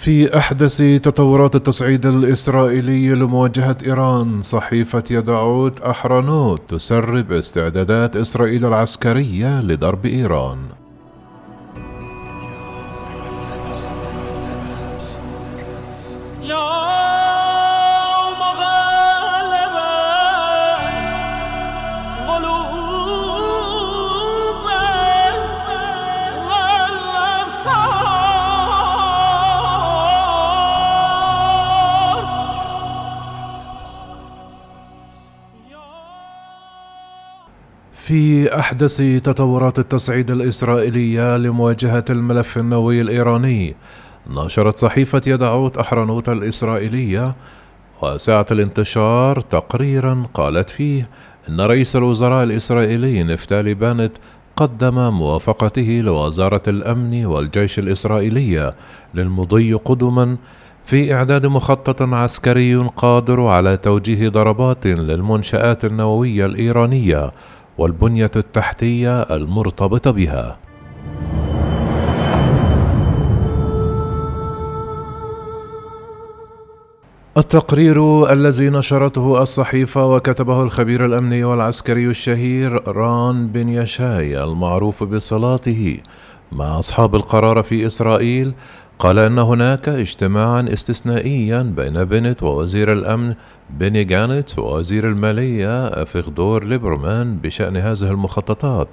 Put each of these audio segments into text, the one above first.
في أحدث تطورات التصعيد الإسرائيلي لمواجهة إيران صحيفة يدعوت أحرنوت تسرب استعدادات إسرائيل العسكرية لضرب إيران. في أحدث تطورات التصعيد الإسرائيلية لمواجهة الملف النووي الإيراني نشرت صحيفة يدعوت أحرنوت الإسرائيلية وساعة الانتشار تقريرا قالت فيه أن رئيس الوزراء الإسرائيلي نفتالي بانت قدم موافقته لوزارة الأمن والجيش الإسرائيلية للمضي قدما في إعداد مخطط عسكري قادر على توجيه ضربات للمنشآت النووية الإيرانية والبنية التحتية المرتبطة بها. التقرير الذي نشرته الصحيفة وكتبه الخبير الأمني والعسكري الشهير ران بن يشاي المعروف بصلاته مع أصحاب القرار في إسرائيل قال أن هناك اجتماعا استثنائيا بين بنت ووزير الأمن بيني جانت ووزير المالية أفيغدور ليبرمان بشأن هذه المخططات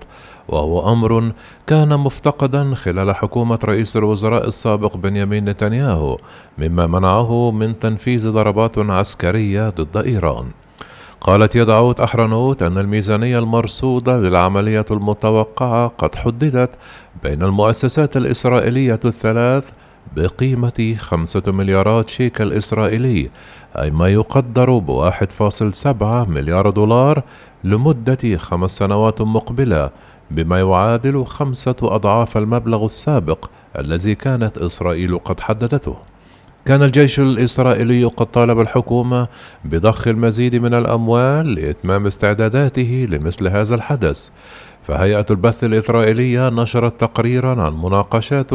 وهو أمر كان مفتقدا خلال حكومة رئيس الوزراء السابق بنيامين نتنياهو مما منعه من تنفيذ ضربات عسكرية ضد إيران. قالت يدعوت أحرنوت أن الميزانية المرصودة للعملية المتوقعة قد حددت بين المؤسسات الإسرائيلية الثلاث بقيمة خمسة مليارات شيكل إسرائيلي أي ما يقدر فاصل سبعة مليار دولار لمدة خمس سنوات مقبلة بما يعادل خمسة أضعاف المبلغ السابق الذي كانت إسرائيل قد حددته. كان الجيش الإسرائيلي قد طالب الحكومة بضخ المزيد من الأموال لإتمام استعداداته لمثل هذا الحدث. فهيئة البث الإسرائيلية نشرت تقريرا عن مناقشات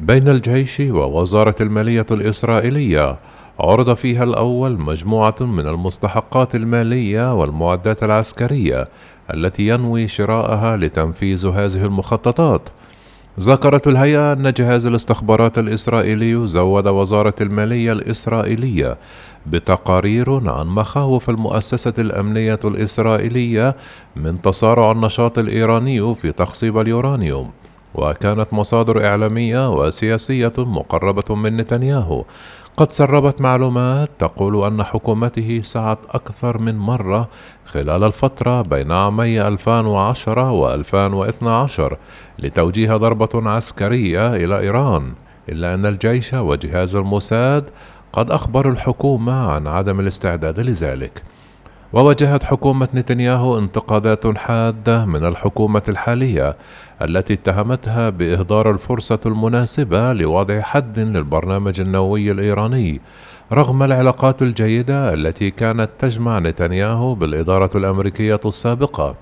بين الجيش ووزارة المالية الإسرائيلية. عرض فيها الأول مجموعة من المستحقات المالية والمعدات العسكرية التي ينوي شراءها لتنفيذ هذه المخططات. ذكرت الهيئة أن جهاز الاستخبارات الإسرائيلي زود وزارة المالية الإسرائيلية بتقارير عن مخاوف المؤسسة الأمنية الإسرائيلية من تسارع النشاط الإيراني في تخصيب اليورانيوم وكانت مصادر إعلامية وسياسية مقربة من نتنياهو. قد سربت معلومات تقول أن حكومته سعت أكثر من مرة خلال الفترة بين عامي 2010 و 2012 لتوجيه ضربة عسكرية إلى إيران إلا أن الجيش وجهاز الموساد قد أخبروا الحكومة عن عدم الاستعداد لذلك. وواجهت حكومة نتنياهو انتقادات حادة من الحكومة الحالية التي اتهمتها بإهدار الفرصة المناسبة لوضع حد للبرنامج النووي الإيراني رغم العلاقات الجيدة التي كانت تجمع نتنياهو بالإدارة الأمريكية السابقة.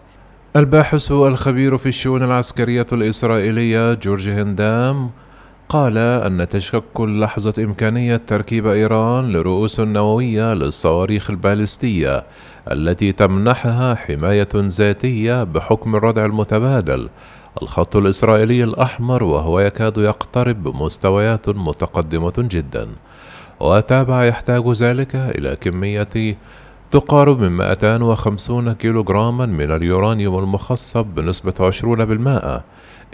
الباحث الخبير في الشؤون العسكرية الإسرائيلية جورج هندام قال أن تشكل لحظة إمكانية تركيب إيران لرؤوس نووية للصواريخ البالستية التي تمنحها حماية ذاتية بحكم الردع المتبادل. الخط الإسرائيلي الأحمر وهو يكاد يقترب بمستويات متقدمة جدا. وتابع يحتاج ذلك إلى كمية تقارب من 250 كيلوغراما من اليورانيوم المخصب بنسبة 20%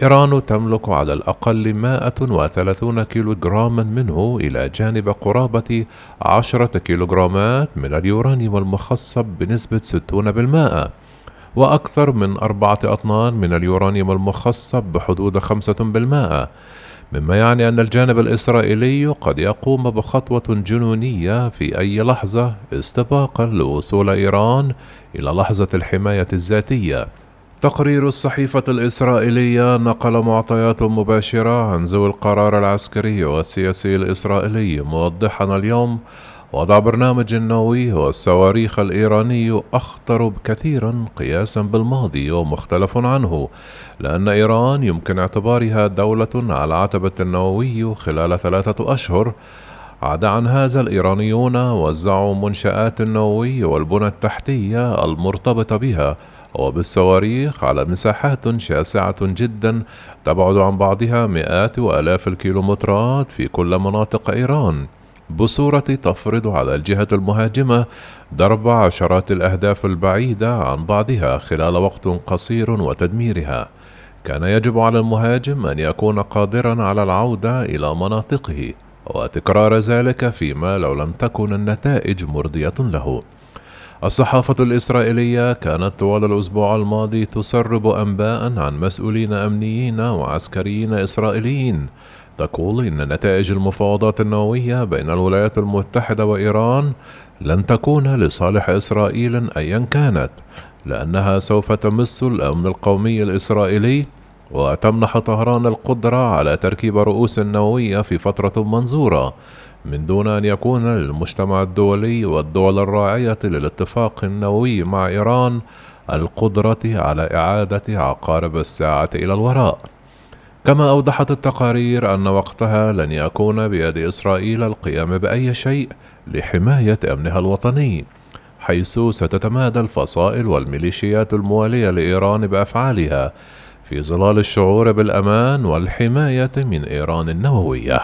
إيران تملك على الأقل 130 كيلوغراما منه إلى جانب قرابة 10 كيلوغرامات من اليورانيوم المخصب بنسبة 60% وأكثر من أربعة أطنان من اليورانيوم المخصب بحدود 5% مما يعني أن الجانب الإسرائيلي قد يقوم بخطوة جنونية في أي لحظة استباقا لوصول إيران إلى لحظة الحماية الذاتية. تقرير الصحيفة الإسرائيلية نقل معطيات مباشرة عن ذوي القرار العسكري والسياسي الإسرائيلي موضحا اليوم وضع برنامج النووي والصواريخ الإيراني أخطر كثيرا قياسا بالماضي ومختلف عنه لأن إيران يمكن اعتبارها دولة على عتبة النووي خلال ثلاثة أشهر. عدا عن هذا الإيرانيون وزعوا منشآت النووي والبنى التحتية المرتبطة بها وبالصواريخ على مساحات شاسعة جدا تبعد عن بعضها مئات وآلاف الكيلومترات في كل مناطق إيران. بصورة تفرض على الجهة المهاجمة ضرب عشرات الأهداف البعيدة عن بعضها خلال وقت قصير وتدميرها. كان يجب على المهاجم أن يكون قادرا على العودة إلى مناطقه وتكرار ذلك فيما لو لم تكن النتائج مرضية له. الصحافة الإسرائيلية كانت طوال الأسبوع الماضي تسرب أنباء عن مسؤولين أمنيين وعسكريين إسرائيليين تقول إن نتائج المفاوضات النووية بين الولايات المتحدة وإيران لن تكون لصالح إسرائيل أيا كانت لأنها سوف تمس الأمن القومي الإسرائيلي وتمنح طهران القدرة على تركيب رؤوس نووية في فترة منظورة من دون أن يكون للمجتمع الدولي والدول الراعية للاتفاق النووي مع إيران القدرة على إعادة عقارب الساعة إلى الوراء. كما أوضحت التقارير أن وقتها لن يكون بيد إسرائيل القيام بأي شيء لحماية أمنها الوطني، حيث ستتمادى الفصائل والميليشيات الموالية لإيران بأفعالها في ظلال الشعور بالأمان والحماية من إيران النووية.